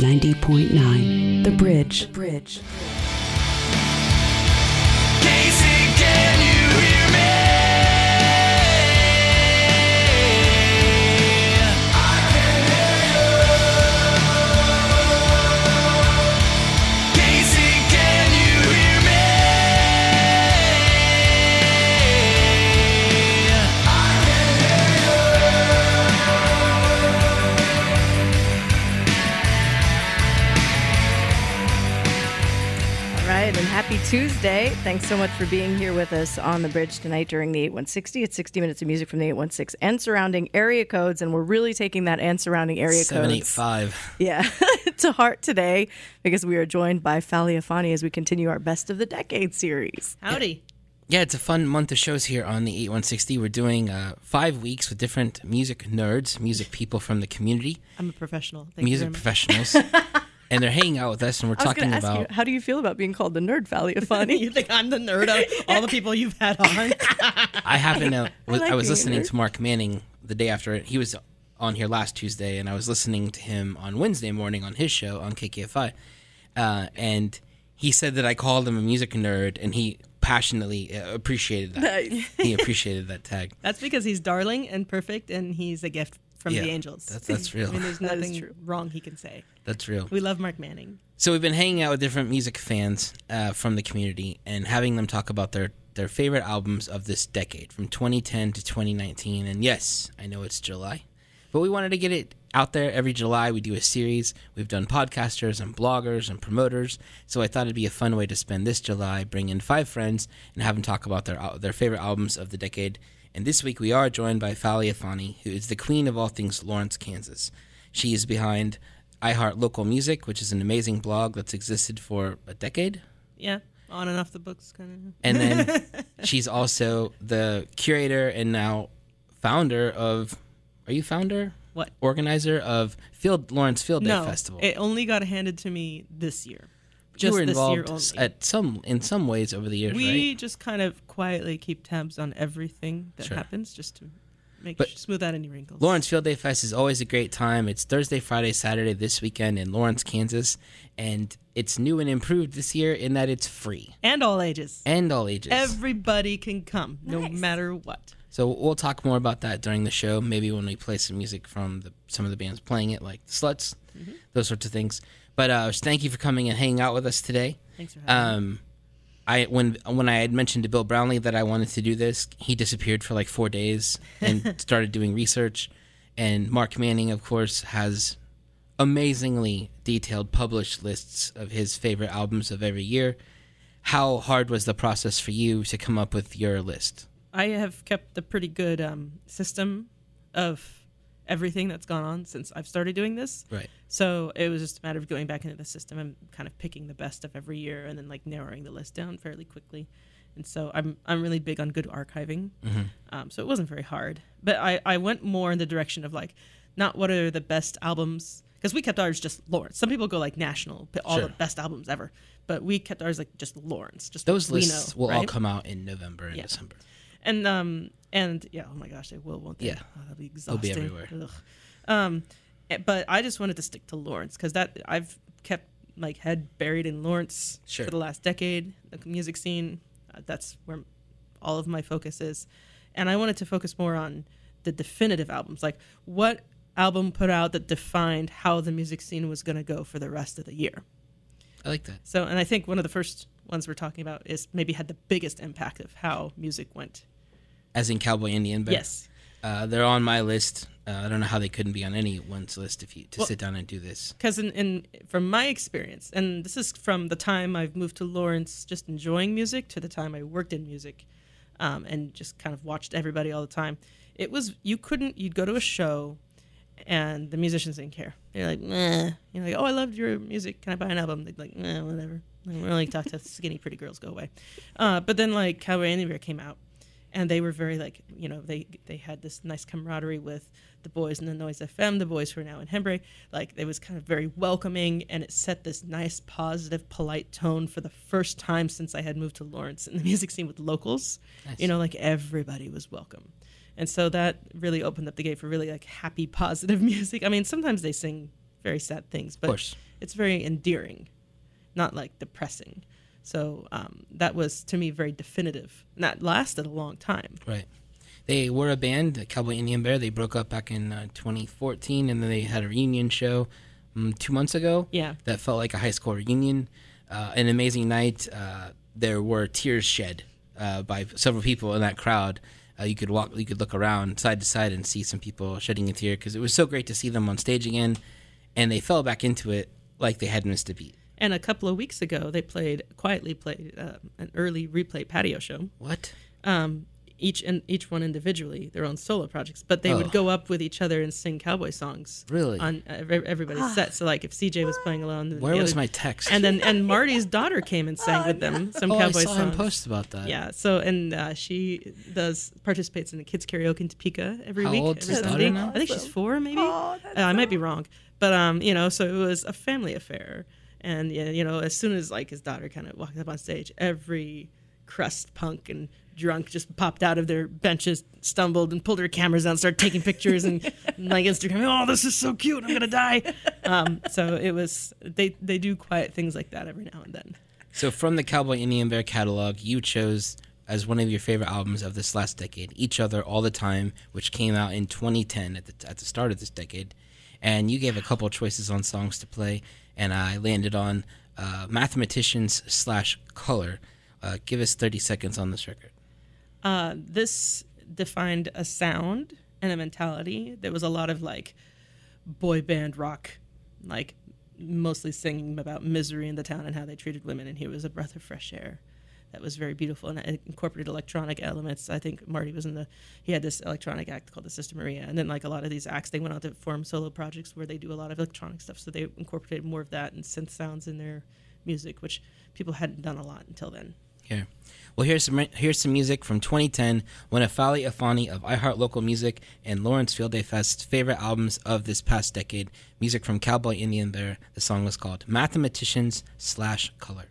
90.9 The Bridge. The Bridge. Casey, happy Tuesday. Thanks so much for being here with us on the bridge tonight during the 8160. It's 60 minutes of music from the 816 and surrounding area codes. And we're really taking that and surrounding area Seven codes five. yeah, to heart today because we are joined by Fali Afani as we continue our Best of the Decade series. Howdy. Yeah, it's a fun month of shows here on the 8160. We're doing uh, five weeks with different music nerds, music people from the community, I'm a professional. Thank music you very professionals, and they're hanging out with us, and we're I was talking ask about. you, how do you feel about being called the nerd, Falia much. Fani? you think I'm the nerd of all the people you've had on? I happen to. Was, I, like was listening to Mark Manning the day after it. He was on here last Tuesday, and I was listening to him on Wednesday morning on his show on KKFI, uh, and he said that I called him a music nerd, and he passionately uh, appreciated that. he appreciated that tag. That's because he's darling and perfect, and he's a gift from Yeah, the angels. that's- that's real. I mean, there's nothing wrong he can say. That's real. We love Mark Manning. So we've been hanging out with different music fans uh, from the community and having them talk about their their favorite albums of this decade, from 2010 to 2019. And yes, I know it's July, but we wanted to get it out there every July. We do a series. We've done podcasters and bloggers and promoters. So I thought it'd be a fun way to spend this July, bring in five friends and have them talk about their their favorite albums of the decade. And this week we are joined by Fali Afani, who is the queen of all things Lawrence, Kansas. She is behind iHeart Local Music, which is an amazing blog that's existed for a decade. Yeah, on and off the books, kind of. And then she's also the curator and now founder of. Are you founder? What? Organizer of Field Lawrence Field Day No, Festival. it only got handed to me this year. you Just were this year involved only. at some in some ways over the years, we right? just kind of quietly keep tabs on everything that Sure. happens, just to make But- smooth out any wrinkles. Lawrence Field Day Fest is always a great time. It's Thursday, Friday, Saturday this weekend in Lawrence, Kansas, and it's new and improved this year in that it's free and all ages. and all ages. Everybody can come, no matter what. So we'll talk more about that during the show. Maybe when we play some music from the, some of the bands playing it, like the Sluts, Mm-hmm. those sorts of things. But uh, thank you for coming and hanging out with us today. Thanks for having me. Um, I when when I had mentioned to Bill Brownlee that I wanted to do this, he disappeared for like four days and started doing research. And Mark Manning, of course, has amazingly detailed published lists of his favorite albums of every year. How hard was the process for you to come up with your list? I have kept a pretty good um, system of everything that's gone on since I've started doing this. Right. So it was just a matter of going back into the system and kind of picking the best of every year and then like narrowing the list down fairly quickly. And so I'm I'm really big on good archiving. Um, so it wasn't very hard. But I, I went more in the direction of like not what are the best albums because we kept ours just Lawrence. Some people go like national, all Sure. the best albums ever. But we kept ours like just Lawrence. Just Those lists know, will all right? come out in November and Yeah. December. And um and yeah oh my gosh they will won't they Yeah. oh, that'll be exhausting. They'll be everywhere. Ugh. um eh, but i just wanted to stick to lawrence because that i've kept like head buried in lawrence Sure. for the last decade the music scene uh, that's where all of my focus is and i wanted to focus more on the definitive albums like what album put out that defined how the music scene was going to go for the rest of the year I like that. so and i think one of the first ones we're talking about is maybe had the biggest impact of how music went As in Cowboy Indian Band. yes. Uh, they're on my list. Uh, I don't know how they couldn't be on anyone's list if you to Well- sit down and do this. because in, in from my experience and this is from the time i've moved to lawrence just enjoying music to the time i worked in music um, and just kind of watched everybody all the time. It was you couldn't you'd go to a show and the musicians didn't care. They're like nah you're like oh i loved your music. Can i buy an album? They'd like nah whatever. Like, we only talk to skinny pretty girls. Go away. Uh, but then like cowboy anywhere came out and they were very like you know they they had this nice camaraderie with the boys in the Noise FM, the boys who are now in Hembree. Like it was kind of very welcoming, and it set this nice, positive, polite tone for the first time since I had moved to Lawrence in the music scene with locals. You know, like everybody was welcome, and so that really opened up the gate for really like happy, positive music. I mean, sometimes they sing very sad things, but course. it's very endearing, not like depressing. So um, that was to me very definitive. And that lasted a long time. Right. They were a band, the Cowboy Indian Bear. They broke up back in uh, 2014, and then they had a reunion show um, two months ago. Yeah. That felt like a high school reunion. Uh, an amazing night. Uh, there were tears shed uh, by several people in that crowd. Uh, you could walk, you could look around side to side and see some people shedding a tear because it was so great to see them on stage again, and they fell back into it like they had missed a beat. And a couple of weeks ago, they played quietly played uh, an early replay patio show. What? Um, each and each one individually, their own solo projects, but they Oh. would go up with each other and sing cowboy songs. Really? On every- everybody's set. So like if CJ was playing alone, then Where the was other- my text? And then and Marty's daughter came and sang with them some oh, cowboy I saw songs. him post about that. Yeah. So and uh, she does participates in the kids karaoke in Topeka every How week. old's every his daughter Sunday. now? I think she's four, maybe. Uh, I might be wrong, but um, you know, so it was a family affair, and yeah, you know, as soon as like his daughter kind of walked up on stage, every crust punk and drunk just popped out of their benches, stumbled and pulled their cameras out, and started taking pictures and like Instagram. Oh, this is so cute! I'm gonna die. Um, so it was they they do quiet things like that every now and then. So, from the Cowboy Indian Bear catalog, you chose as one of your favorite albums of this last decade, "Each Other All the Time," which came out in 2010 at the at the start of this decade, and you gave a couple choices on songs to play, and I landed on uh, "Mathematicians" slash "Color." Uh, give us 30 seconds on this record. uh, this defined a sound and a mentality. There was a lot of like boy band rock, like mostly singing about misery in the town and how they treated women. And here was a breath of fresh air. That was very beautiful, and it incorporated electronic elements. I think Marty was in the. He had this electronic act called the Sister Maria, and then like a lot of these acts, they went on to form solo projects where they do a lot of electronic stuff. So they incorporated more of that and synth sounds in their music, which people hadn't done a lot until then. Here. Well, here's some here's some music from 2010, one of Fali Afani of iHeart Local Music and Lawrence Field Day Fest's favorite albums of this past decade. Music from Cowboy Indian Bear. The song was called "Mathematicians" slash Color.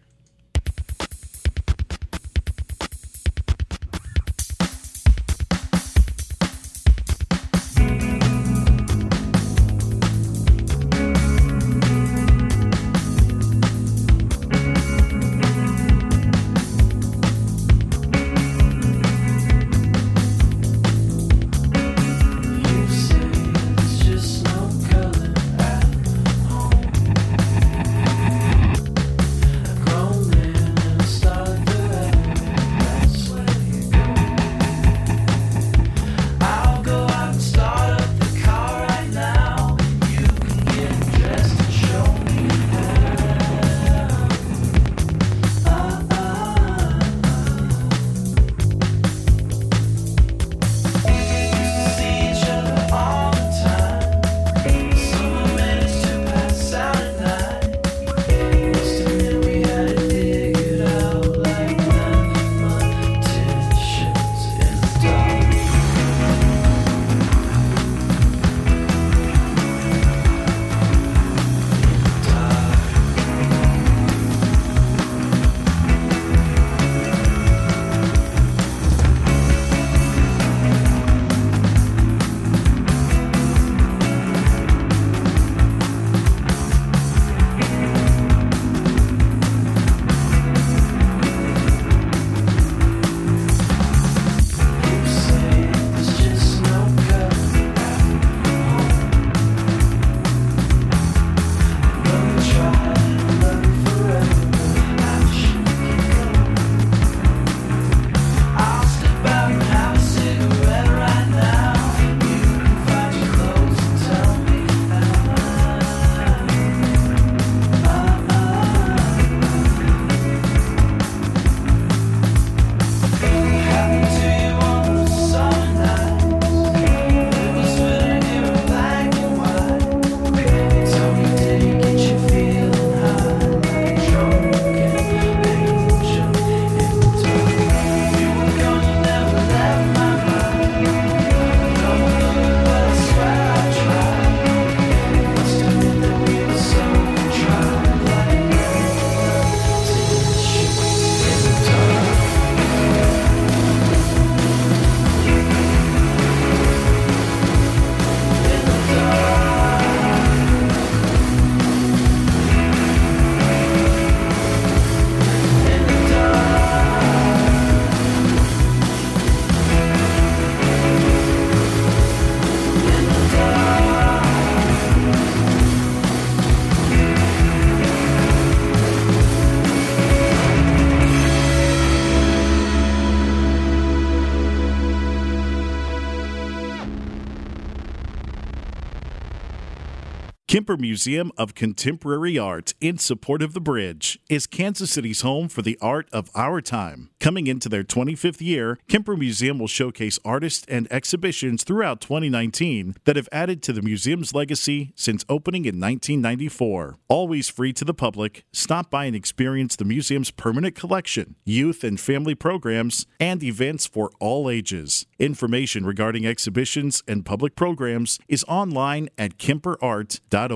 Kemper Museum of Contemporary Art, in support of the bridge, is Kansas City's home for the art of our time. Coming into their 25th year, Kemper Museum will showcase artists and exhibitions throughout 2019 that have added to the museum's legacy since opening in 1994. Always free to the public, stop by and experience the museum's permanent collection, youth and family programs, and events for all ages. Information regarding exhibitions and public programs is online at kemperart.org.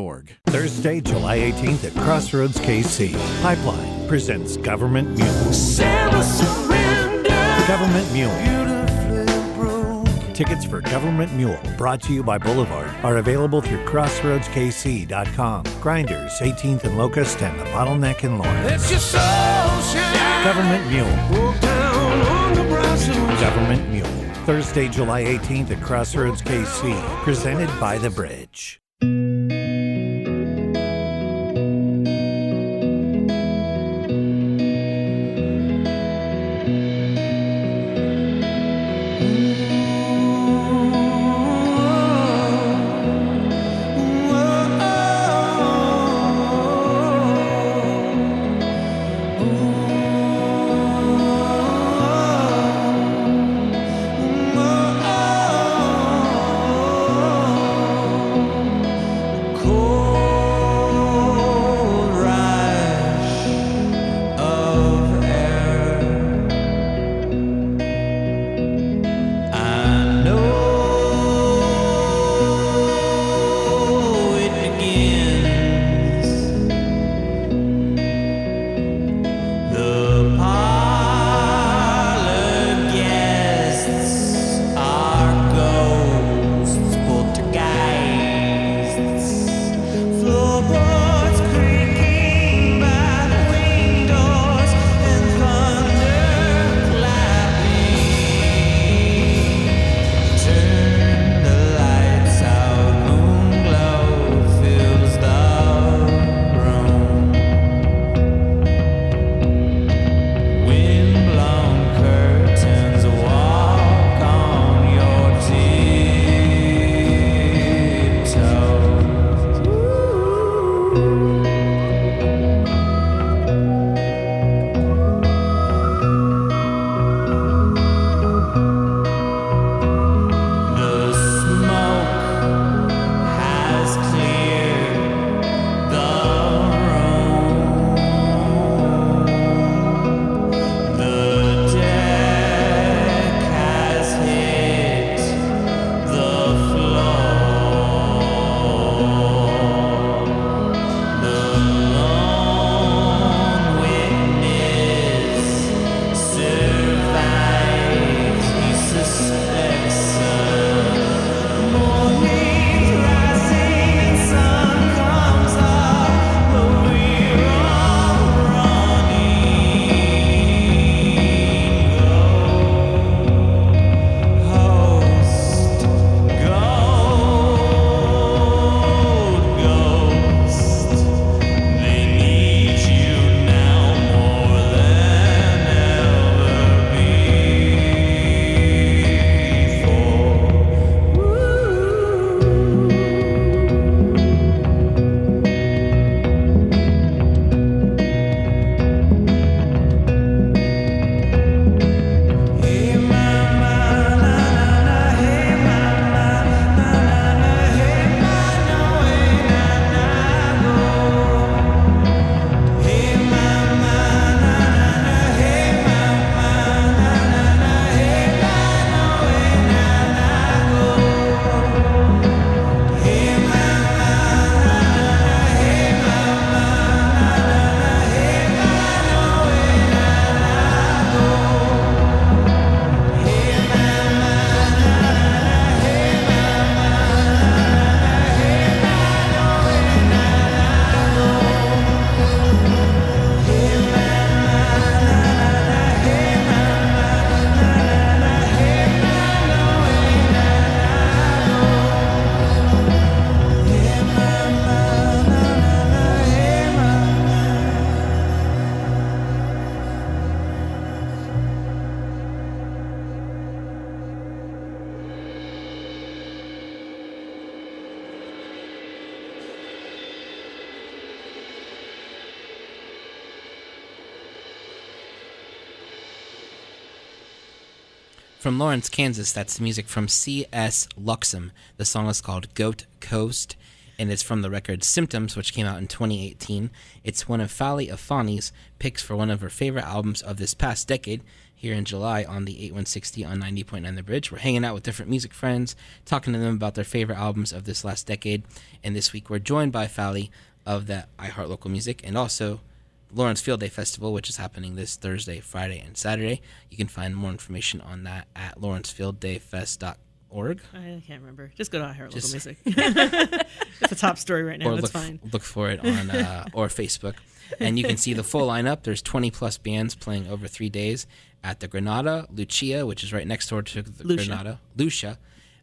Thursday, July 18th at Crossroads KC. Pipeline presents Government Mule. Government Mule. Tickets for Government Mule, brought to you by Boulevard, are available through crossroadskc.com. Grinders, 18th and Locust, and the Bottleneck in Lawrence. It's your soul shine. Government Mule. Down on the. Government Mule. Thursday, July 18th at Crossroads KC. Presented by The Bridge. Kansas, that's the music from C.S. Luxem. The song is called Goat Coast, and it's from the record Symptoms, which came out in 2018. It's one of Fali Afani's picks for one of her favorite albums of this past decade. Here in July on the 8160 on 90.9 The Bridge. We're hanging out with different music friends, talking to them about their favorite albums of this last decade. And this week we're joined by Fali of the iHeart Local Music and also Lawrence Field Day Festival, which is happening this Thursday, Friday, and Saturday. You can find more information on that at lawrencefieldDayFest.org. I can't remember. Just go to iHeart Local Music. it's a top story right now. or That's look, fine. look for it on uh, or Facebook, and you can see the full lineup. There's 20 plus bands playing over three days at the Granada, Lucia, which is right next door to the Lucia. Granada, Lucia,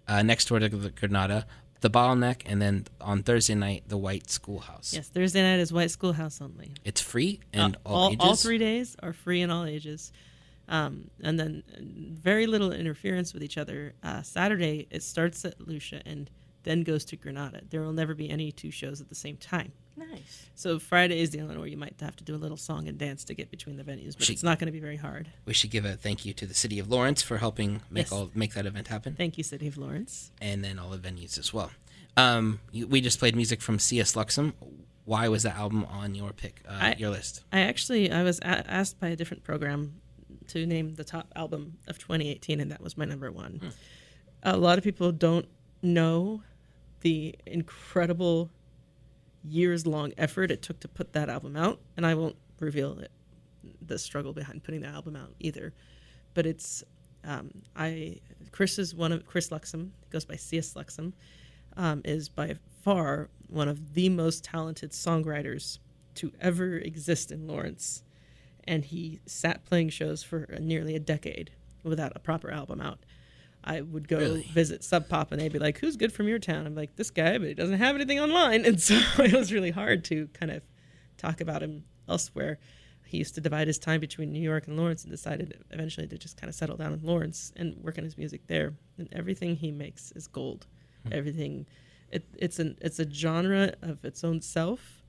uh, next door to the Granada, the Bottleneck, and then on Thursday night the White Schoolhouse. Yes, Thursday night is White Schoolhouse only. It's free and Uh, all, all, ages. all three days are free in all ages. Um, and then uh, very little interference with each other. Uh, Saturday, it starts at Lucia and then goes to Granada. There will never be any two shows at the same time. Nice. So Friday is the only one where you might have to do a little song and dance to get between the venues, but She- it's not going to be very hard. We should give a thank you to the city of Lawrence for helping make Yes. all make that event happen. Thank you, City of Lawrence. and then all the venues as well. Um, you, we just played music from C.S. Luxem. Why was that album on your pick, uh, I- your list? I actually I was a- asked by a different program to name the top album of 2018, and that was my number one. A lot of people don't know the incredible years long effort it took to put that album out, and I won't reveal it, the struggle behind putting the album out either. But it's um, I Chris is one of Chris Luxem goes by C.S. Luxem um, is by far one of the most talented songwriters to ever exist in Lawrence, and he sat playing shows for nearly a decade without a proper album out. I would go Really? visit Sub Pop, and they'd be like, "Who's good from your town?" I'm like, "This guy," but he doesn't have anything online, and so it was really hard to kind of talk about him elsewhere. He used to divide his time between New York and Lawrence, and decided eventually to just kind of settle down in Lawrence and work on his music there. And everything he makes is gold. Hmm. Everything, it, it's an it's a genre of its own self.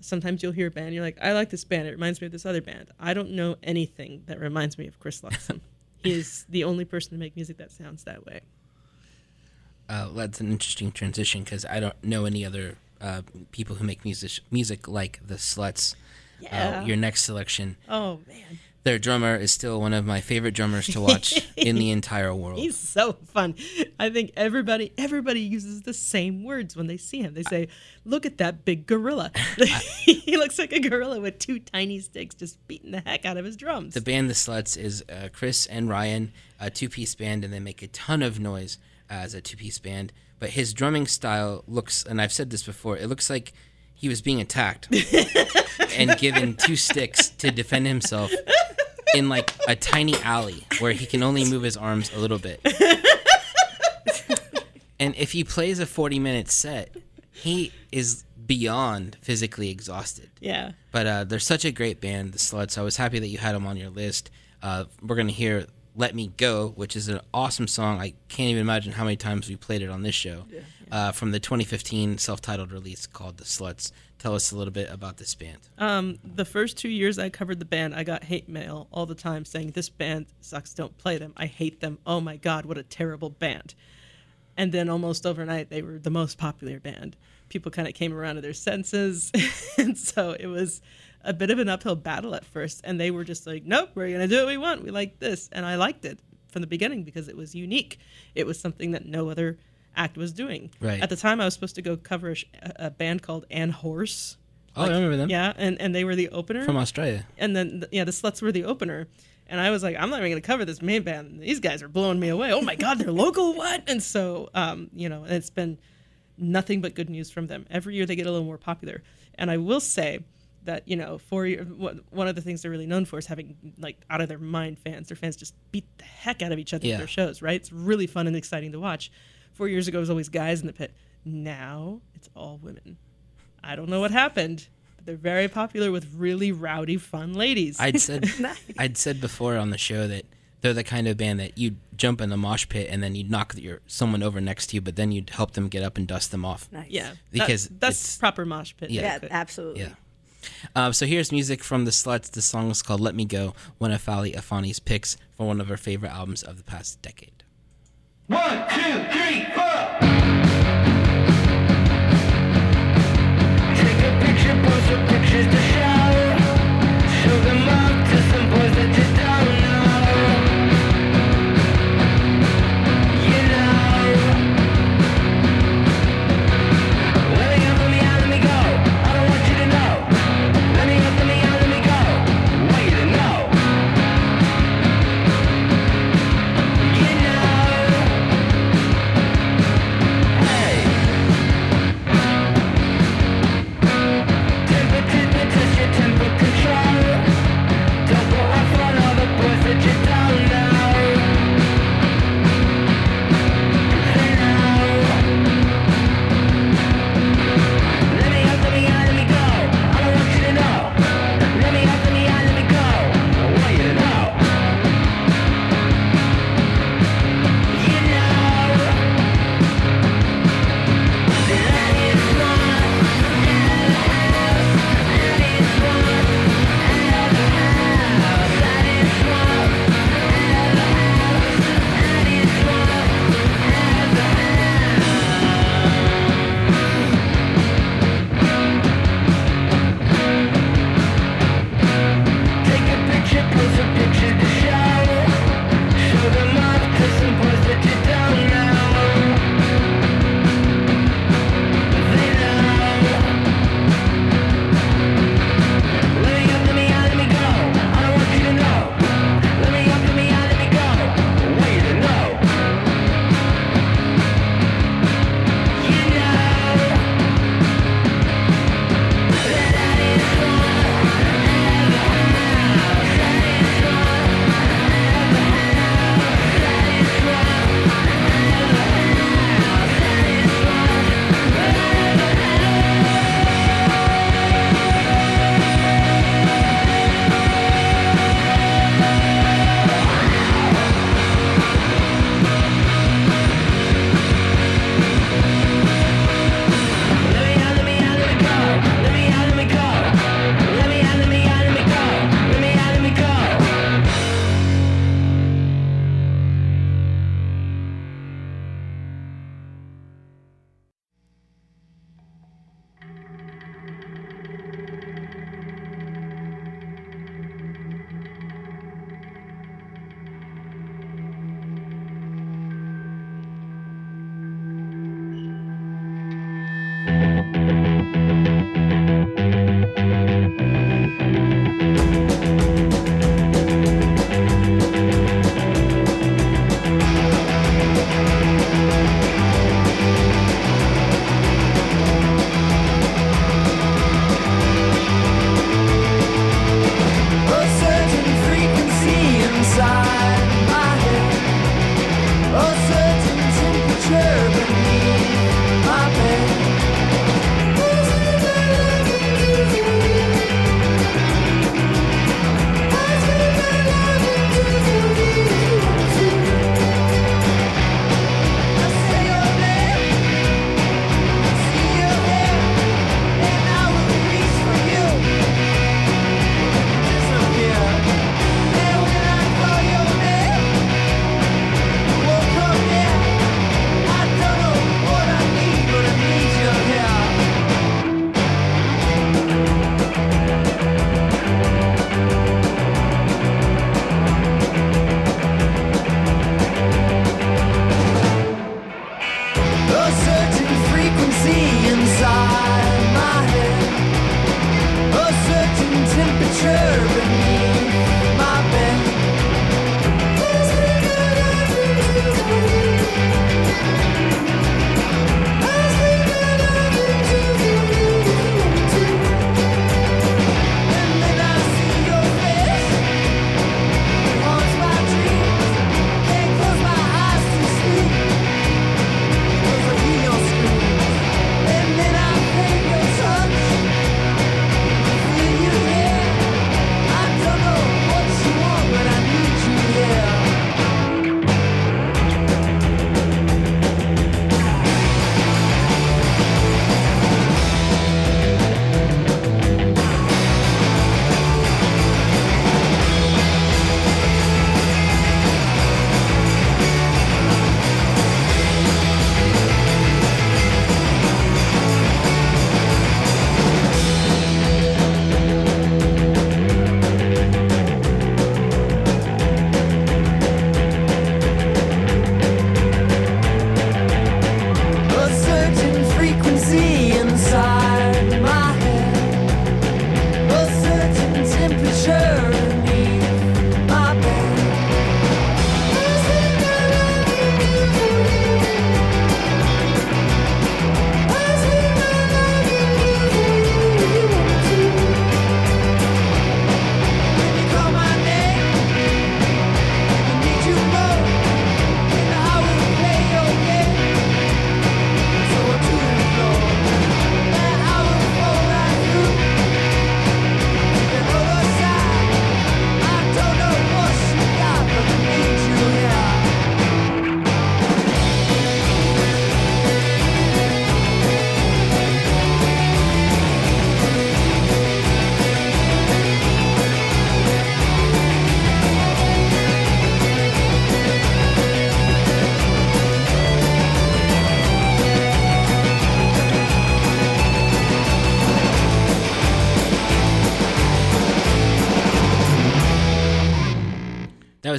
Sometimes you'll hear a band, you're like, I like this band. It reminds me of this other band. I don't know anything that reminds me of Chris Luxem. is the only person to make music that sounds that way. Uh, that's an interesting transition because I don't know any other uh, people who make music music like the Sluts. Yeah. Uh, your next selection, Oh man, their drummer is still one of my favorite drummers to watch in the entire world. he's so fun. I think everybody everybody uses the same words when they see him. They say, "Look at that big gorilla." he looks like a gorilla with two tiny sticks just beating the heck out of his drums. The band The Sluts is uh, Chris and Ryan, a two piece band, and they make a ton of noise as a two piece band. But his drumming style looks, and I've said this before, it looks like he was being attacked and given two sticks to defend himself in like a tiny alley where he can only move his arms a little bit. And if he plays a 40 minute set, he is beyond physically exhausted. yeah. But uh, they're such a great band, the Sluts. I was happy that you had them on your list. Uh, we're going to hear Let Me Go, which is an awesome song. I can't even imagine how many times we played it on this show. Uh, from the 2015 self titled release called The Sluts. Tell us a little bit about this band. Um, the first two years I covered the band, I got hate mail all the time saying this band sucks. Don't play them. I hate them. Oh my god, what a terrible band. And then almost overnight, they were the most popular band. People kind of came around to their senses, and so it was a bit of an uphill battle at first. And they were just like, "Nope, we're gonna do what we want. We like this," and I liked it from the beginning because it was unique. It was something that no other act was doing. Right. At the time, I was supposed to go cover a, sh- a band called Ann Horse. Oh, I remember them. Yeah, and, and they were the opener. From Australia. and then th- yeah, the sluts were the opener. And I was like, I'm not even going to cover this main band. These guys are blowing me away. Oh my god, they're local. What? And so, um, you know, and it's been nothing but good news from them. Every year they get a little more popular. And I will say that you know, for year- what- one of the things they're really known for is having like out of their mind fans. Their fans just beat the heck out of each other Yeah. at their shows. Right? It's really fun and exciting to watch. Four years ago, it was always guys in the pit. Now it's all women. I don't know what happened, but they're very popular with really rowdy, fun ladies. I'd said I'd said before on the show that they're the kind of band that you'd jump in the mosh pit and then you'd knock your someone over next to you, but then you'd help them get up and dust them off. Nice. yeah, Because that- that's proper mosh pit. Yeah. Yeah, absolutely. Yeah. Uh, so here's music from the Sluts. The song is called "Let Me Go," one of Fali Afani's picks from one of her favorite albums of the past decade. One, two, three, four. Take a picture, post a picture.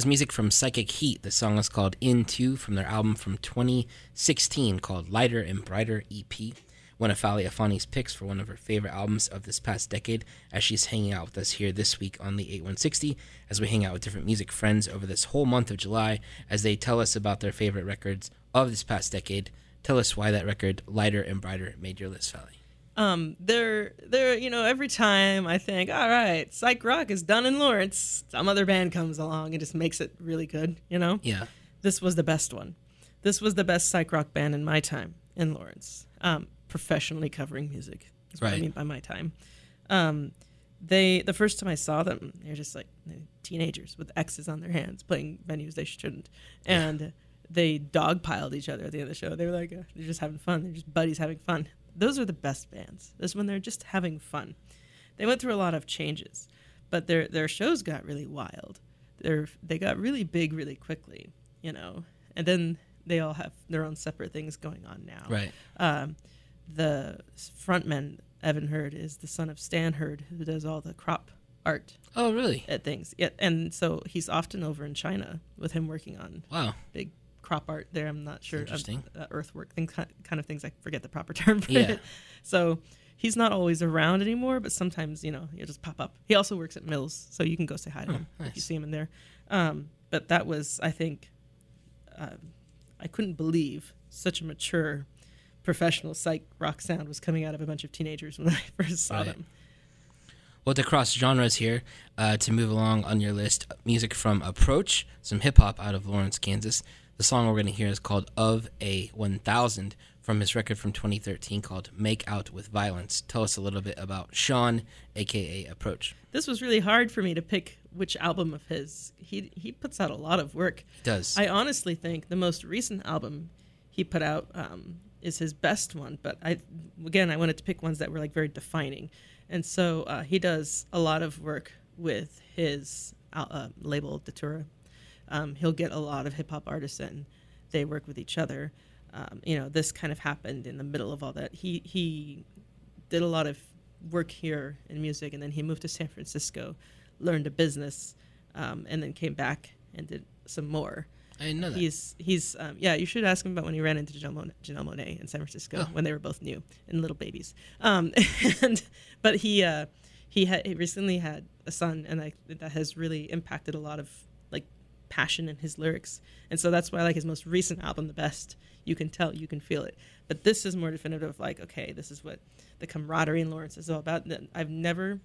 Was music from Psychic Heat. The song is called Into from their album from 2016 called Lighter and Brighter EP. One of Fali Afani's picks for one of her favorite albums of this past decade as she's hanging out with us here this week on the 8160 as we hang out with different music friends over this whole month of July as they tell us about their favorite records of this past decade. Tell us why that record, Lighter and Brighter, made your list, Fali. Um they're they're you know every time i think all right psych rock is done in lawrence some other band comes along and just makes it really good you know? Yeah. this was the best one. This was the best psych rock band in my time in lawrence um professionally covering music is what i mean by my time. Um they the first time i saw them they're just like teenagers with x's on their hands playing venues they shouldn't. And they dogpiled each other at the end of the show. They were like uh, they're just having fun. They're just buddies having fun those are the best bands this is when they're just having fun they went through a lot of changes but their their shows got really wild they're they got really big really quickly you know and then they all have their own separate things going on now Right. um, the frontman Evan Herd is the son of Stan Herd, who does all the crop art Oh, really? at things. Yeah, and so he's often over in China with him working on Wow. big crop art there. I'm not sure. Interesting. Uh, earthwork thing, kind of things. I forget the proper term for Yeah. it. So he's not always around anymore, but sometimes you know he'll just pop up. He also works at Mills, so you can go say hi to him if you Oh, see him in there. Um, but that was, I think, uh, I couldn't believe such a mature professional psych rock sound was coming out of a bunch of teenagers when I first saw Right. them. Well, to cross genres here, uh, to move along on your list, music from Approach, some hip hop out of Lawrence, Kansas. The song we're going to hear is called Of a 1000 from his record from 2013 called Make Out with Violence. Tell us a little bit about Sean, aka Approach. This was really hard for me to pick which album of his. He he puts out a lot of work. He does. I honestly think the most recent album he put out um, is his best one. But I, again, I wanted to pick ones that were like very defining, and so uh, he does a lot of work with his uh, label Datura. Um, he'll get a lot of hip hop artists in. They work with each other. Um, you know, this kind of happened in the middle of all that. He he did a lot of work here in music, and then he moved to San Francisco, learned a business, um, and then came back and did some more. I didn't know that. He's he's um, yeah. You should ask him about when he ran into Janelle Monae, Janelle Monae in San Francisco Oh. when they were both new and little babies. Um, and but he uh, he had he recently had a son, and I, that has really impacted a lot of passion in his lyrics. And so that's why I like his most recent album the best. You can tell, you can feel it. But this is more definitive. Like okay, this is what the camaraderie in Lawrence is all about. I've never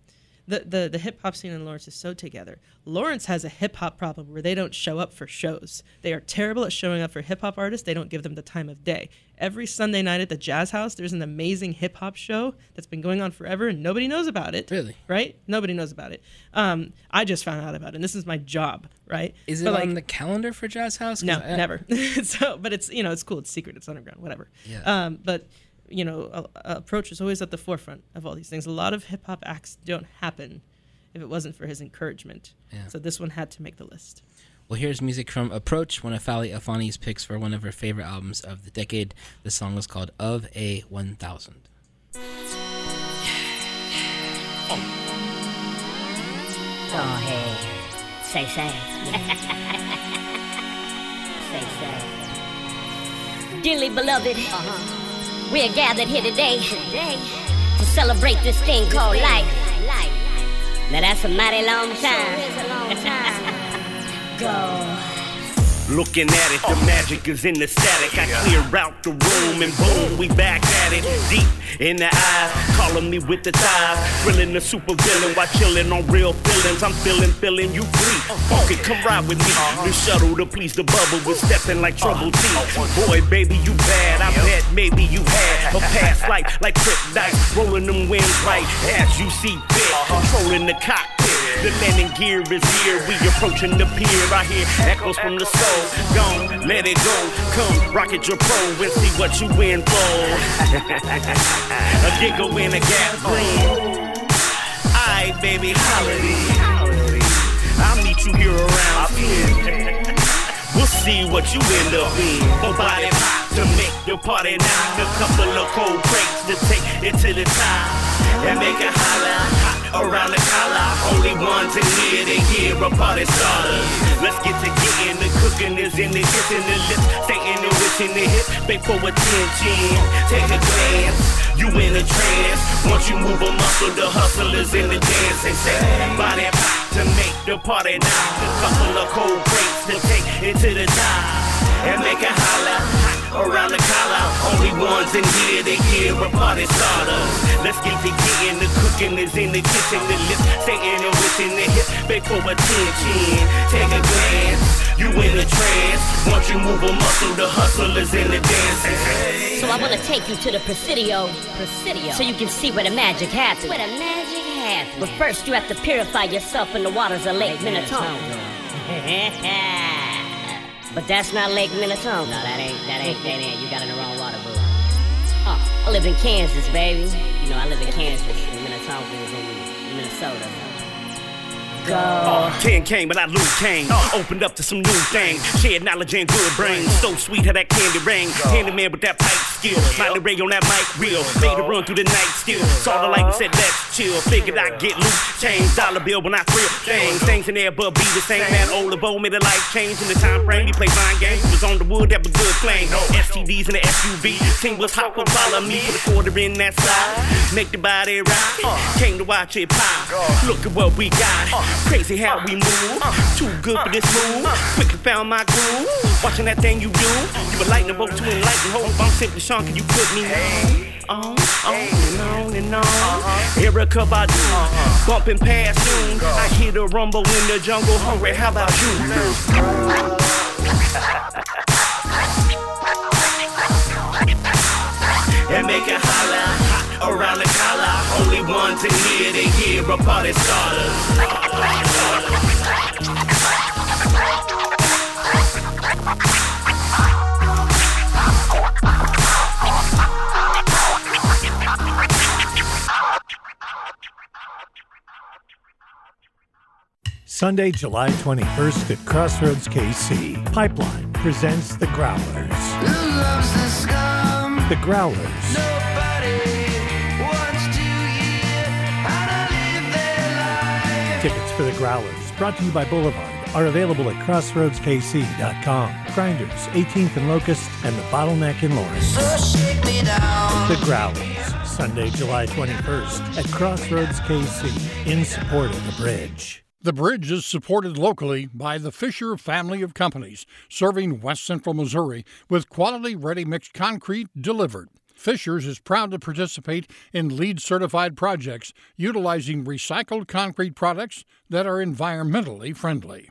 the, the, the hip hop scene in Lawrence is so together. Lawrence has a hip hop problem where they don't show up for shows. They are terrible at showing up for hip hop artists. They don't give them the time of day. Every Sunday night at the Jazzhaus, there's an amazing hip hop show that's been going on forever and nobody knows about it. Really? Right? Nobody knows about it. Um, I just found out about it, and this is my job, right? Is it But, like, on the calendar for Jazzhaus? no, I- never. so, but it's you know it's cool. It's secret. It's underground. Whatever. Yeah. Um, but you know, a, a approach is always at the forefront of all these things. A lot of hip hop acts don't happen if it wasn't for his encouragement. Yeah. So this one had to make the list. Well, here's music from Approach, one of Fali Afani's picks for one of her favorite albums of the decade. The song is called Of a 1000. Go ahead. Say, say. say, say. Dearly beloved, we are gathered here today to celebrate this thing called life. Now that's a mighty long time. Go. Looking at it, the magic is in the static. I clear out the room and boom, we back at it. Deep in the eyes, calling me with the ties. Thrilling the super villain while chilling on real feelings. I'm feeling, feeling you free. It, come ride with me. The shuttle to please the bubble, we're stepping like trouble T. Boy, baby, you bad. I bet maybe you had a past life like trip dice. Rolling them wins right as you see fit. Controlling the cockpit. The landing gear is here. We approaching the pier. I hear echoes from the soul. Gone, let it go. Come, rocket your pro and see what you win for. a giggle in a gas room. Aight, baby, holiday. I'll meet you here around 10. We'll see what you end up in. A body pop to make your party knock. A couple of cold crates to take it to the top. And make it holler. Around the collar. Only ones in here to hear a party starter. Let's get to getting the cooking is in the kitchen, the lips, staying the wish in the hip. Beg for attention, take a glance. You in a trance. Once you move a muscle, the hustle is in the dance. They say, body pop to make the party now. A couple of cold breaks to take it to the top and make a holler. Hot around the collar. Only ones in here to hear a party starter. Let's get to getting the cooking is in the kitchen. The lips staying and within the hip. Beg for attention. Take a glance. You in a trance. Once you move a muscle, the hustle is in the dance. So I wanna take you to the Presidio, Presidio, so you can see where the magic happens. Where the magic happens. But first, you have to purify yourself in the waters of Lake Minnetonka. but that's not Lake Minnetonka. No, that ain't, that ain't, that ain't. You got in the wrong water, boo. Oh, I live in Kansas, baby. You know, I live in Kansas. And Minnetonka is in Minnesota. Go. Uh, Ken came, but I lose came. Opened up to some new things. Shared knowledge and good brains. So sweet how that candy rang. Candy man with that pipe skill. Smiley Ray on that mic real. Made it run through the night still. Saw the light and said, let's chill. Figured I'd get loose. Change dollar bill when I thrill. Things, things in there, but be the same. Man, old Bo made a life change in the time frame. He played mind games. Was on the wood, that was good flame. STDs in the SUV. Team was hot, would follow me. Put a quarter in that side. Make the body rock. Came to watch it pop. Look at what we got. Crazy how we move. Uh, too good for this move. Uh, Quickly found my groove. Watching that thing you do. You were lighting the boat to enlighten hope. I'm simply Sean, can you put me on, on on and on and on? Uh-huh. Erykah Badu. Uh-huh. Bumping past noon. I hear the rumble in the jungle. Hungry, how about you? and make it hot around the collar. Only ones in here to hear a party starter. Sunday, July 21st at Crossroads KC. Pipeline presents The Growlers. The Growlers. For The Growlers, brought to you by Boulevard, are available at crossroadskc.com. Grinders, 18th and Locust, and The Bottleneck in Lawrence. The Growlers, Sunday, July 21st at Crossroads KC, in support of the bridge. The bridge is supported locally by the Fisher family of companies, serving West Central Missouri with quality ready mixed concrete delivered. Fisher's is proud to participate in LEED certified projects utilizing recycled concrete products that are environmentally friendly.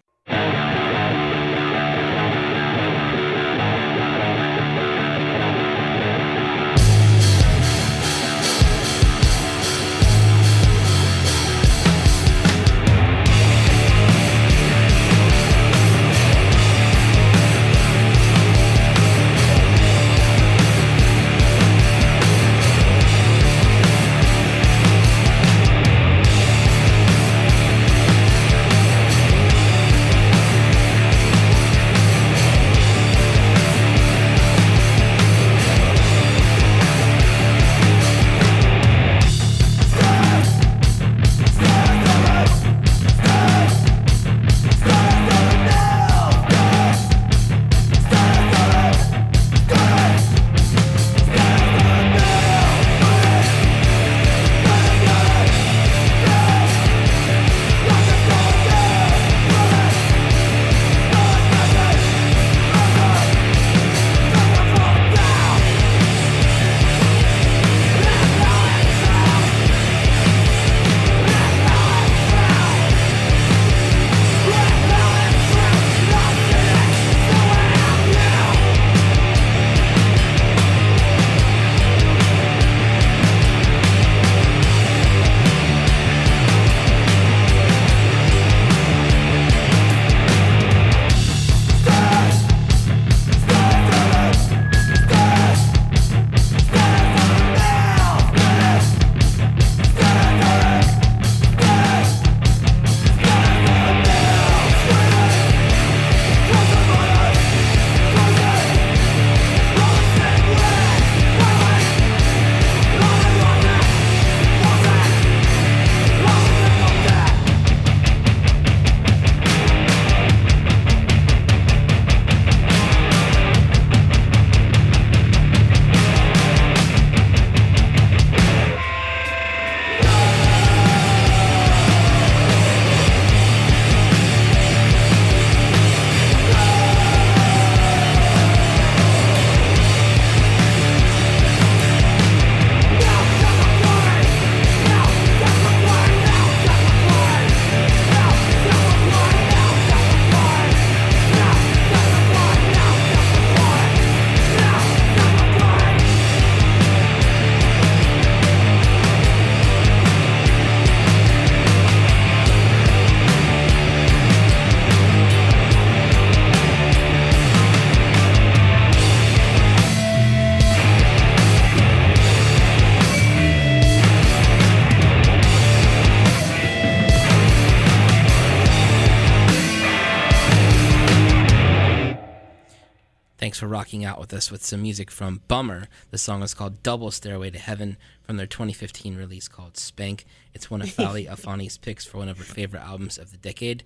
Rocking out with us with some music from Bummer. The song is called Double Stairway to Heaven from their 2015 release called Spank. It's one of Fali Afani's picks for one of her favorite albums of the decade.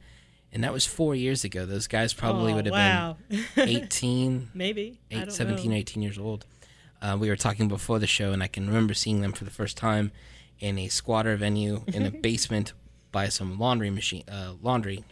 And that was four years ago. Those guys probably Oh, would have wow. been 18, Maybe. Eight, 17, know. 18 years old. Uh, we were talking before the show, and I can remember seeing them for the first time in a squatter venue in a basement by some laundry machine, uh, laundry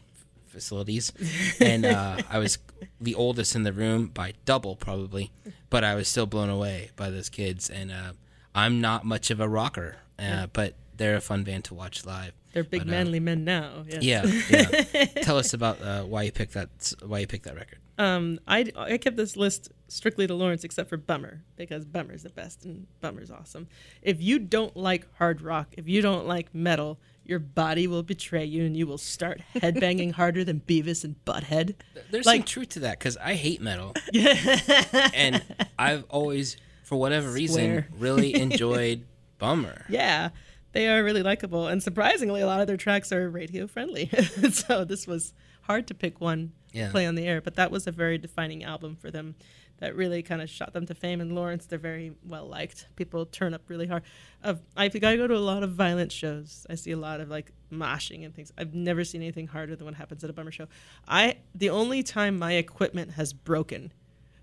facilities, and uh, I was the oldest in the room by double probably, but I was still blown away by those kids. And uh, I'm not much of a rocker, uh, but they're a fun band to watch live. They're big But, uh, manly men now. Yes. Yeah, yeah. Tell us about uh, why you picked that. Why you picked that record. Um, I I kept this list strictly to Lawrence, except for Bummer because Bummer's the best and Bummer's awesome. If you don't like hard rock, if you don't like metal, your body will betray you, and you will start headbanging harder than Beavis and Butthead. There's some truth to that because I hate metal, and I've always, for whatever reason, really enjoyed Bummer. Yeah, they are really likable, and surprisingly, a lot of their tracks are radio friendly. so this was hard to pick one Yeah. to play on the air, but that was a very defining album for them. That really kind of shot them to fame. And Lawrence, they're very well liked. People turn up really hard. Of I think I go to a lot of violent shows. I see a lot of like moshing and things. I've never seen anything harder than what happens at a bummer show. I the only time my equipment has broken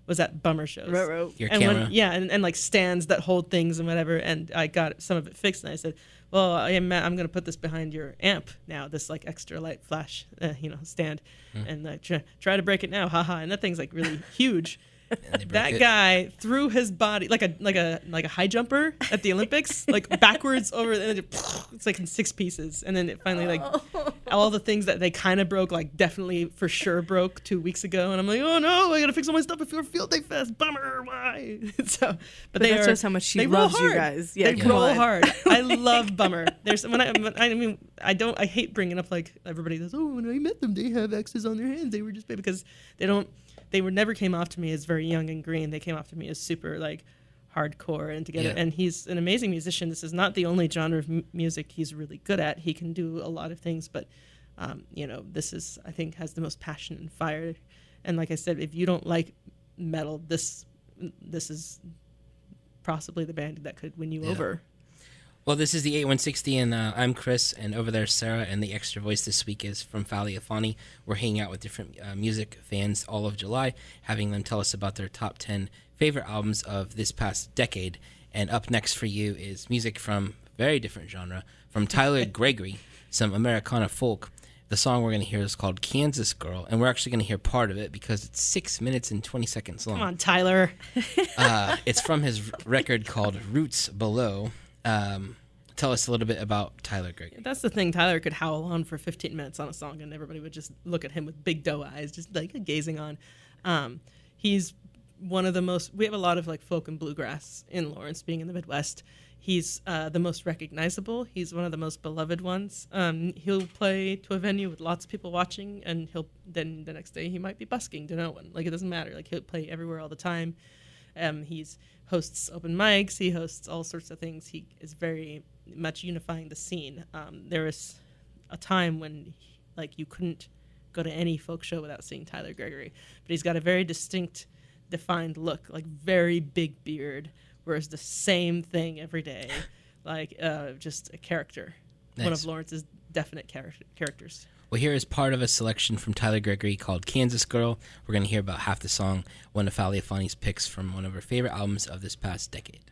was at bummer shows. Ruh-roh. Your and camera? When, yeah, and, and like stands that hold things and whatever. And I got some of it fixed, and I said, "Well, I am I'm going to put this behind your amp now. This like extra light flash, uh, you know, stand, Hmm. and uh, try, try to break it now, haha." And that thing's like really huge. And they broke That it. guy threw his body like a like a like a high jumper at the Olympics, like backwards over, and it, it's like in six pieces, and then it finally like oh. all the things that they kind of broke, like definitely for sure broke two weeks ago, and I'm like, oh no, I gotta fix all my stuff before Field Day Fest. Bummer, why? so, but, they that are, shows how much she they roll loves you hard. guys. Yeah, they come roll on. hard. I oh love Bummer. There's when I when, I mean I don't I hate bringing up like everybody says, oh when I met them they have X's on their hands they were just because they don't they were never came off to me as very young and green. They came off to me as super like hardcore and together. Yeah. And he's an amazing musician. This is not the only genre of m- music he's really good at. He can do a lot of things, but um, you know, this is I think has the most passion and fire. And like I said, if you don't like metal, this this is possibly the band that could win you over. Well, this is the 8160, and uh, I'm Chris, and over there, Sarah, and the extra voice this week is from Fali Afani. We're hanging out with different uh, music fans all of July, having them tell us about their top 10 favorite albums of this past decade. And up next for you is music from very different genre, from Tyler Gregory, some Americana folk. The song we're going to hear is called Kansas Girl, and we're actually going to hear part of it because it's six minutes and 20 seconds long. Come on, Tyler. Uh, it's from his record called Roots Below. Um, tell us a little bit about Tyler Gregory. That's the thing. Tyler could howl on for 15 minutes on a song, and everybody would just look at him with big doe eyes, just like gazing on. Um, he's one of the most. We have a lot of like folk and bluegrass in Lawrence, being in the Midwest. He's uh, the most recognizable. He's one of the most beloved ones. Um, he'll play to a venue with lots of people watching, and he'll then the next day he might be busking to no one. Like it doesn't matter. Like he'll play everywhere all the time. Um, he's hosts open mics. He hosts all sorts of things. He is very much unifying the scene. Um, there was a time when like you couldn't go to any folk show without seeing Tyler Gregory, but he's got a very distinct, defined look, like very big beard, wears the same thing every day, like uh, just a character. One of Lawrence's definite character- characters. Well, here is part of a selection from Tyler Gregory called Kansas Girl. We're going to hear about half the song, one of Fali Afani's picks from one of her favorite albums of this past decade.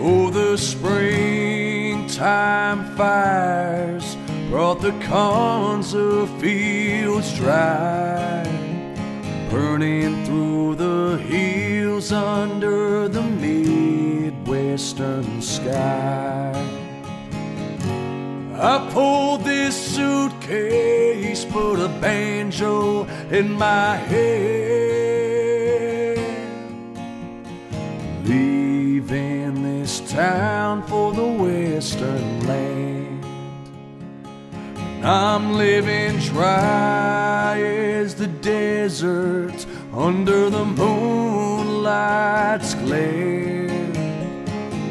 Oh, the springtime fires brought the corns of fields dry, burning through the hills under the midwestern sky. I pulled this suitcase, put a banjo in my head, town for the western land. I'm living dry as the desert under the moonlight's glare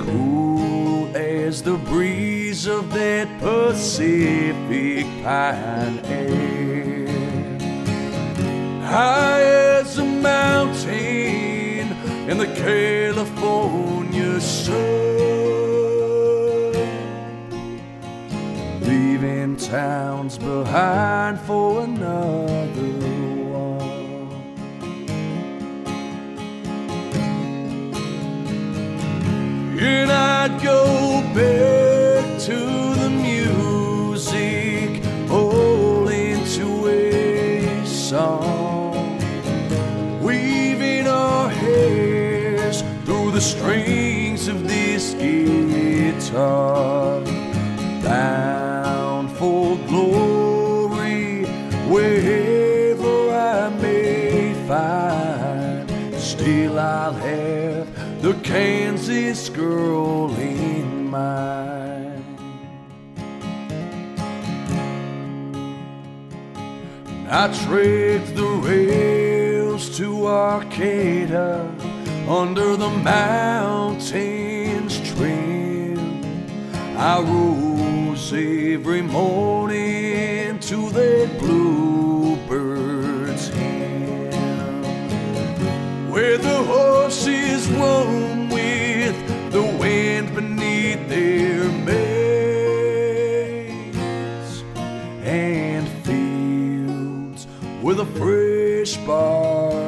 cool as the breeze of that Pacific pine air. High as a mountain in the California sun. Leaving towns behind for another one. And I'd go back to the music, all into a song, weaving our hairs through the strings of this guitar, bound find. Still, I'll have the Kansas girl in mind. I trekked the rails to Arcata under the mountains trail. I rose every morning to that bluebird's where the horses roam with the wind beneath their manes and fields with a fresh barley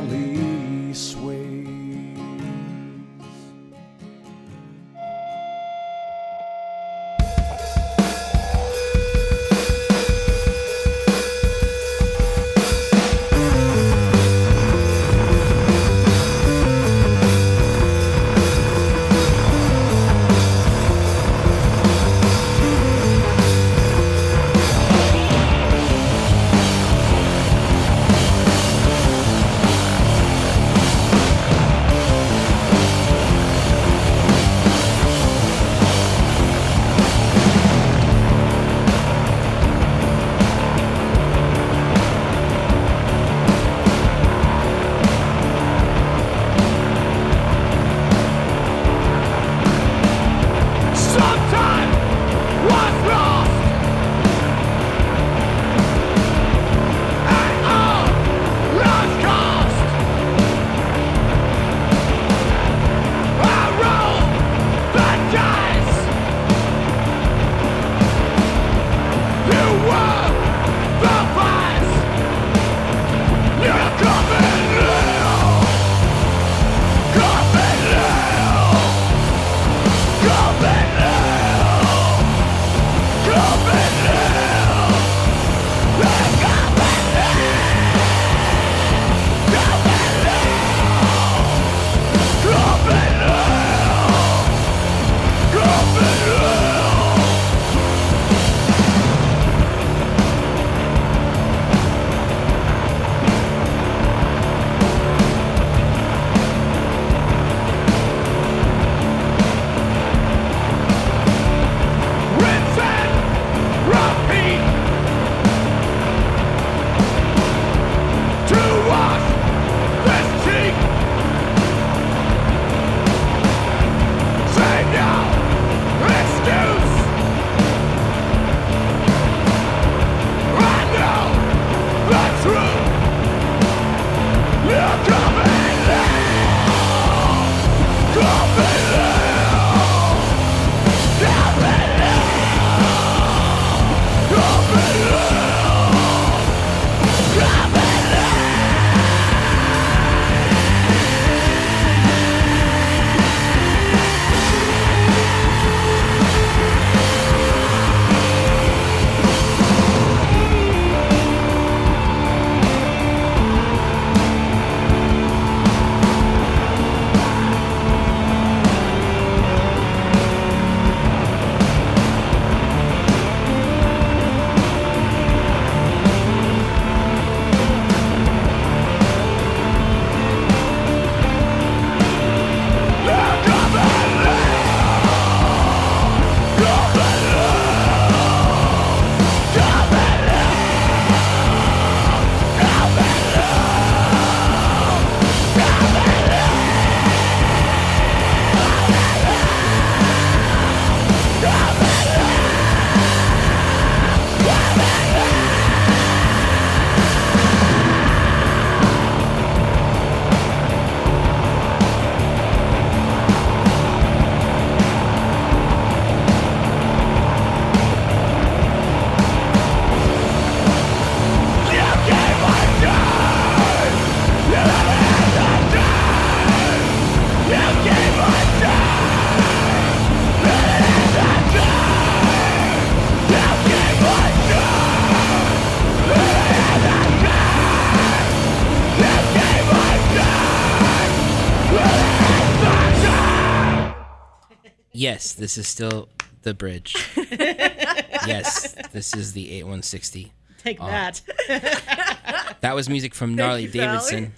Yes, this is still the bridge. yes, this is the 8160. Take Oh. that. That was music from Gnarly you, Davidson.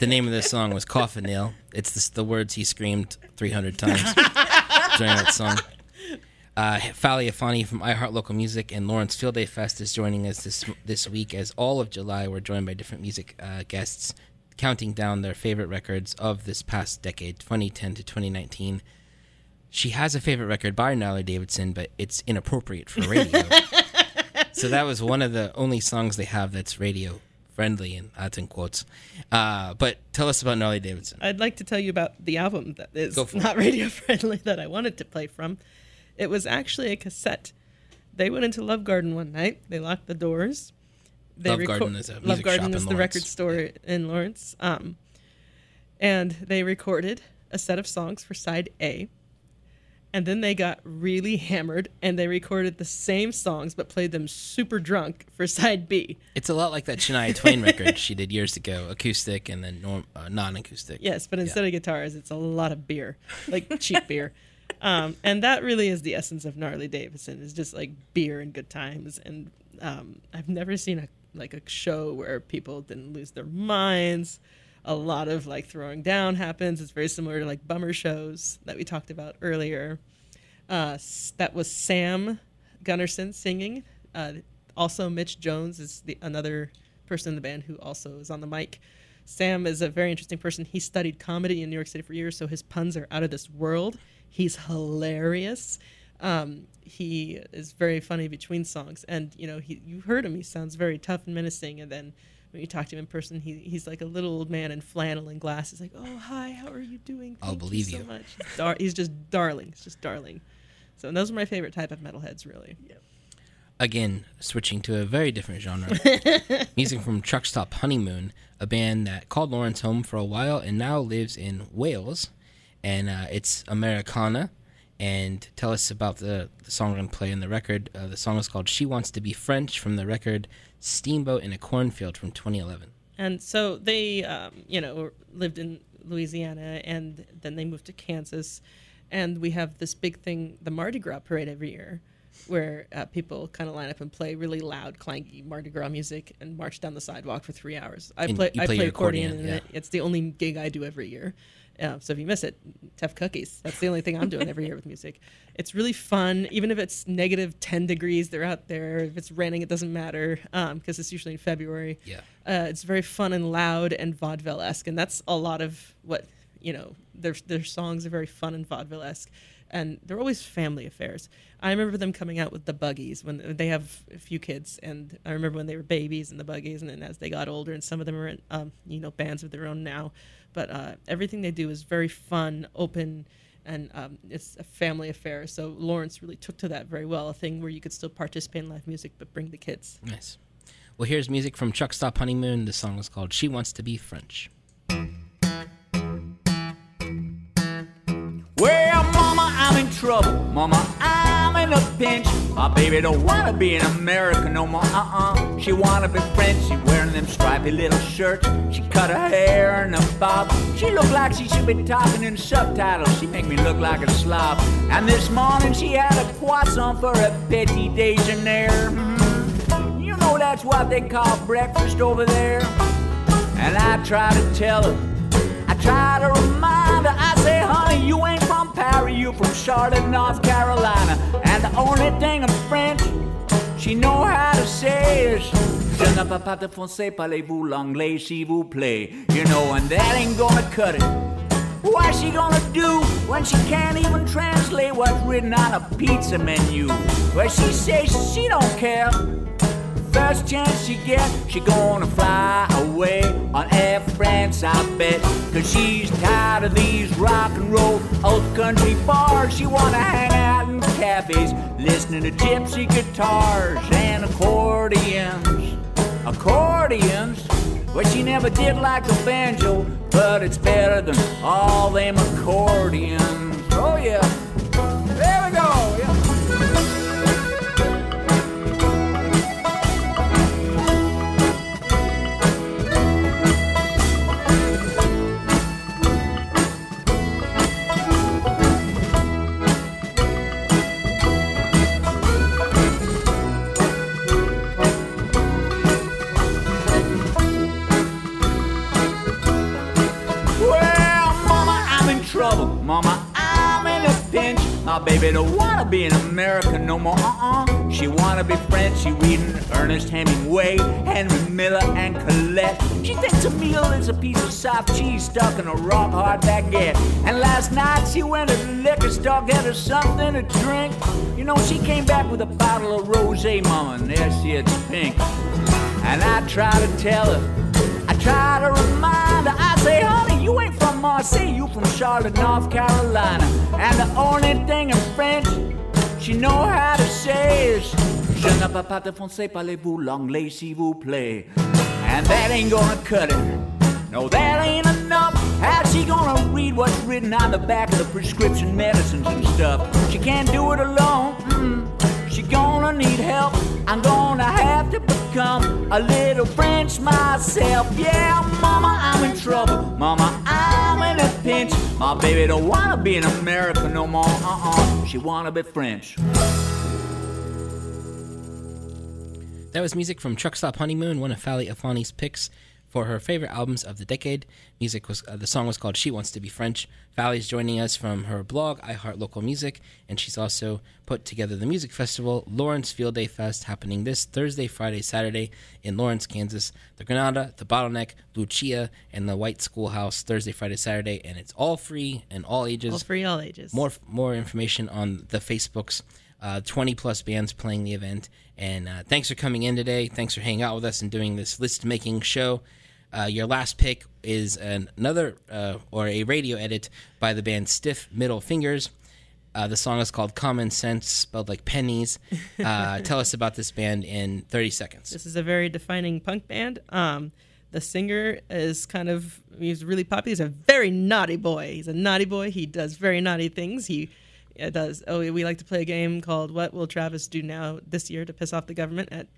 the name of the song was Coffin Nail. It's the, the words he screamed 300 times during that song. Uh, Fali Afani from iHeart Local Music and Lawrence Field Day Fest is joining us this this week. As all of July, we're joined by different music uh, guests, counting down their favorite records of this past decade, 2010 to 2019. She has a favorite record by Gnarly Davidson, but it's inappropriate for radio. so that was one of the only songs they have that's radio friendly, and that's in quotes. Uh, but tell us about Gnarly Davidson. I'd like to tell you about the album that is not radio friendly that I wanted to play from. It was actually a cassette. They went into Love Garden one night. They locked the doors. They Love Garden is a Love music Garden shop is in the Lawrence. record store in Lawrence. Um, and they recorded a set of songs for side A. And then they got really hammered and they recorded the same songs but played them super drunk for side B. It's a lot like that Shania Twain record she did years ago, acoustic and then norm, uh, non-acoustic. Yes, but instead of guitars, it's a lot of beer, like cheap beer. Um, and that really is the essence of gnarly Davidson is just like beer and good times. And um, I've never seen a like a show where people didn't lose their minds. A lot of like throwing down happens. It's very similar to like bummer shows that we talked about earlier. Uh, that was Sam Gunnarsson singing. Uh, also, Mitch Jones is the another person in the band who also is on the mic. Sam is a very interesting person. He studied comedy in New York City for years, so his puns are out of this world. He's hilarious. Um, he is very funny between songs, and you know, he you heard him. He sounds very tough and menacing, and then when you talk to him in person, he, he's like a little old man in flannel and glasses, like, "Oh, hi, how are you doing? I'll believe you you." so much." He's, dar- he's just darling. He's just darling. So and those are my favorite type of metalheads, really. Yep. Again, switching to a very different genre. Music from Truck Stop Honeymoon, a band that called Lawrence home for a while and now lives in Wales. And uh, it's Americana. And tell us about the, the song we're going to play in the record. Uh, the song is called She Wants to Be French from the record Steamboat in a Cornfield from 2011. And so they, um, you know, lived in Louisiana and then they moved to Kansas. And we have this big thing, the Mardi Gras parade every year, where uh, people kind of line up and play really loud, clanky Mardi Gras music and march down the sidewalk for three hours. I And play, you I play play accordion, accordion, and yeah. it, it's the only gig I do every year. Uh, so if you miss it, tough cookies. That's the only thing I'm doing every year with music. It's really fun, even if it's negative 10 degrees, they're out there. If it's raining, it doesn't matter because it's usually in February. Yeah. Uh, it's very fun and loud and vaudeville esque, and that's a lot of what you know. Their their songs are very fun and vaudeville esque, and they're always family affairs. I remember them coming out with the Buggies when they have a few kids, and I remember when they were babies in the Buggies, and then as they got older, and some of them are in um, you know bands of their own now. But uh, everything they do is very fun, open, and um, it's a family affair. So Lawrence really took to that very well, a thing where you could still participate in live music but bring the kids. Nice. Well, here's music from Truck Stop Honeymoon. The song is called She Wants to Be French. Trouble. Mama, I'm in a pinch. My baby don't wanna be an American no more. Uh-uh. She wanna be French. She wearing them stripy little shirts. She cut her hair in a bob. She look like she should be talking in subtitles. She make me look like a slob. And this morning she had a croissant for a petit déjeuner. Mhm. You know that's what they call breakfast over there. And I try to tell her. I try to Paris, you from Charlotte, North Carolina. And the only thing in French she know how to say is, Je ne peux pas de français, parlez-vous l'anglais, s'il vous plaît. You know, and that ain't gonna cut it. What's she gonna do when she can't even translate what's written on a pizza menu? Well, she says she don't care. First chance she get, she gonna fly away on Air France, I bet. Cause she's tired of these rock and roll old country bars. She wanna hang out in cafes, listening to gypsy guitars and accordions. Accordions? Well, she never did like the banjo, but it's better than all them accordions. Oh, yeah. Baby don't wanna be an American no more. Uh-uh. She wanna be French. She reading Ernest Hemingway, Henry Miller, and Colette. She thinks a meal is a piece of soft cheese stuck in a rock hard baguette. And last night she went to the liquor store, get her something to drink. You know, she came back with a bottle of rosé, mama, and there she is, pink. And I try to tell her, I try to remind her, I say, ain't from Marseille, you from Charlotte, North Carolina. And the only thing in French she know how to say is, Je ne peux pas de français, parlez-vous l'anglais, s'il vous plaît. And that ain't gonna cut it. No, that ain't enough. How's she gonna read what's written on the back of the prescription medicines and stuff? She can't do it alone. Mm. She gonna need help. I'm gonna have to become a little French myself. Yeah, mama, I'm in trouble. Mama, I'm in a pinch. My baby don't wanna be an American no more. Uh-uh. She wanna be French. That was music from Truck Stop Honeymoon, one of Fali Afani's picks for her favorite albums of the decade. Music was uh, the song was called "She Wants to Be French." Fali's joining us from her blog I Heart Local Music, and she's also put together the music festival Lawrence Field Day Fest, happening this Thursday, Friday, Saturday in Lawrence, Kansas. The Granada, the Bottleneck, Lucia, and the White Schoolhouse Thursday, Friday, Saturday, and it's all free and all ages. All free, all ages. More more information on the Facebooks. Uh, 20 plus bands playing the event. And uh, thanks for coming in today. Thanks for hanging out with us and doing this list making show. Uh, your last pick is an, another uh, or a radio edit by the band Stiff Middle Fingers. Uh, the song is called Common Cents, spelled like pennies. Uh, tell us about this band in 30 seconds. This is a very defining punk band. Um, the singer is kind of he's really popular. He's a very naughty boy. He's a naughty boy. He does very naughty things. He uh, does. Oh, we like to play a game called "What Will Travis Do Now This Year to Piss Off the Government" at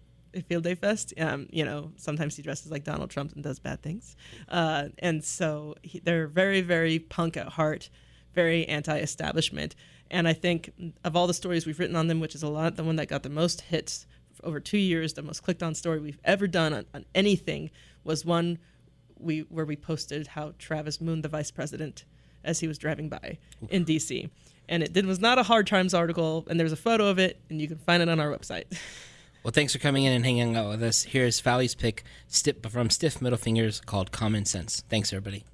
Field Day Fest. Um, you know, sometimes he dresses like Donald Trump and does bad things. Uh, and so he, they're very, very punk at heart, very anti-establishment. And I think of all the stories we've written on them, which is a lot, the one that got the most hits over two years, the most clicked on story we've ever done on, on anything was one we where we posted how Travis mooned the vice president as he was driving by in DC. And it did, was not a Hard Times article, and there's a photo of it, and you can find it on our website. Well, thanks for coming in and hanging out with us. Here's Fali's pick from Stiff Middle Fingers called Common Cents. Thanks, everybody.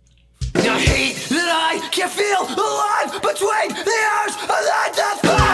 I hate that I can't feel alive between the the sky.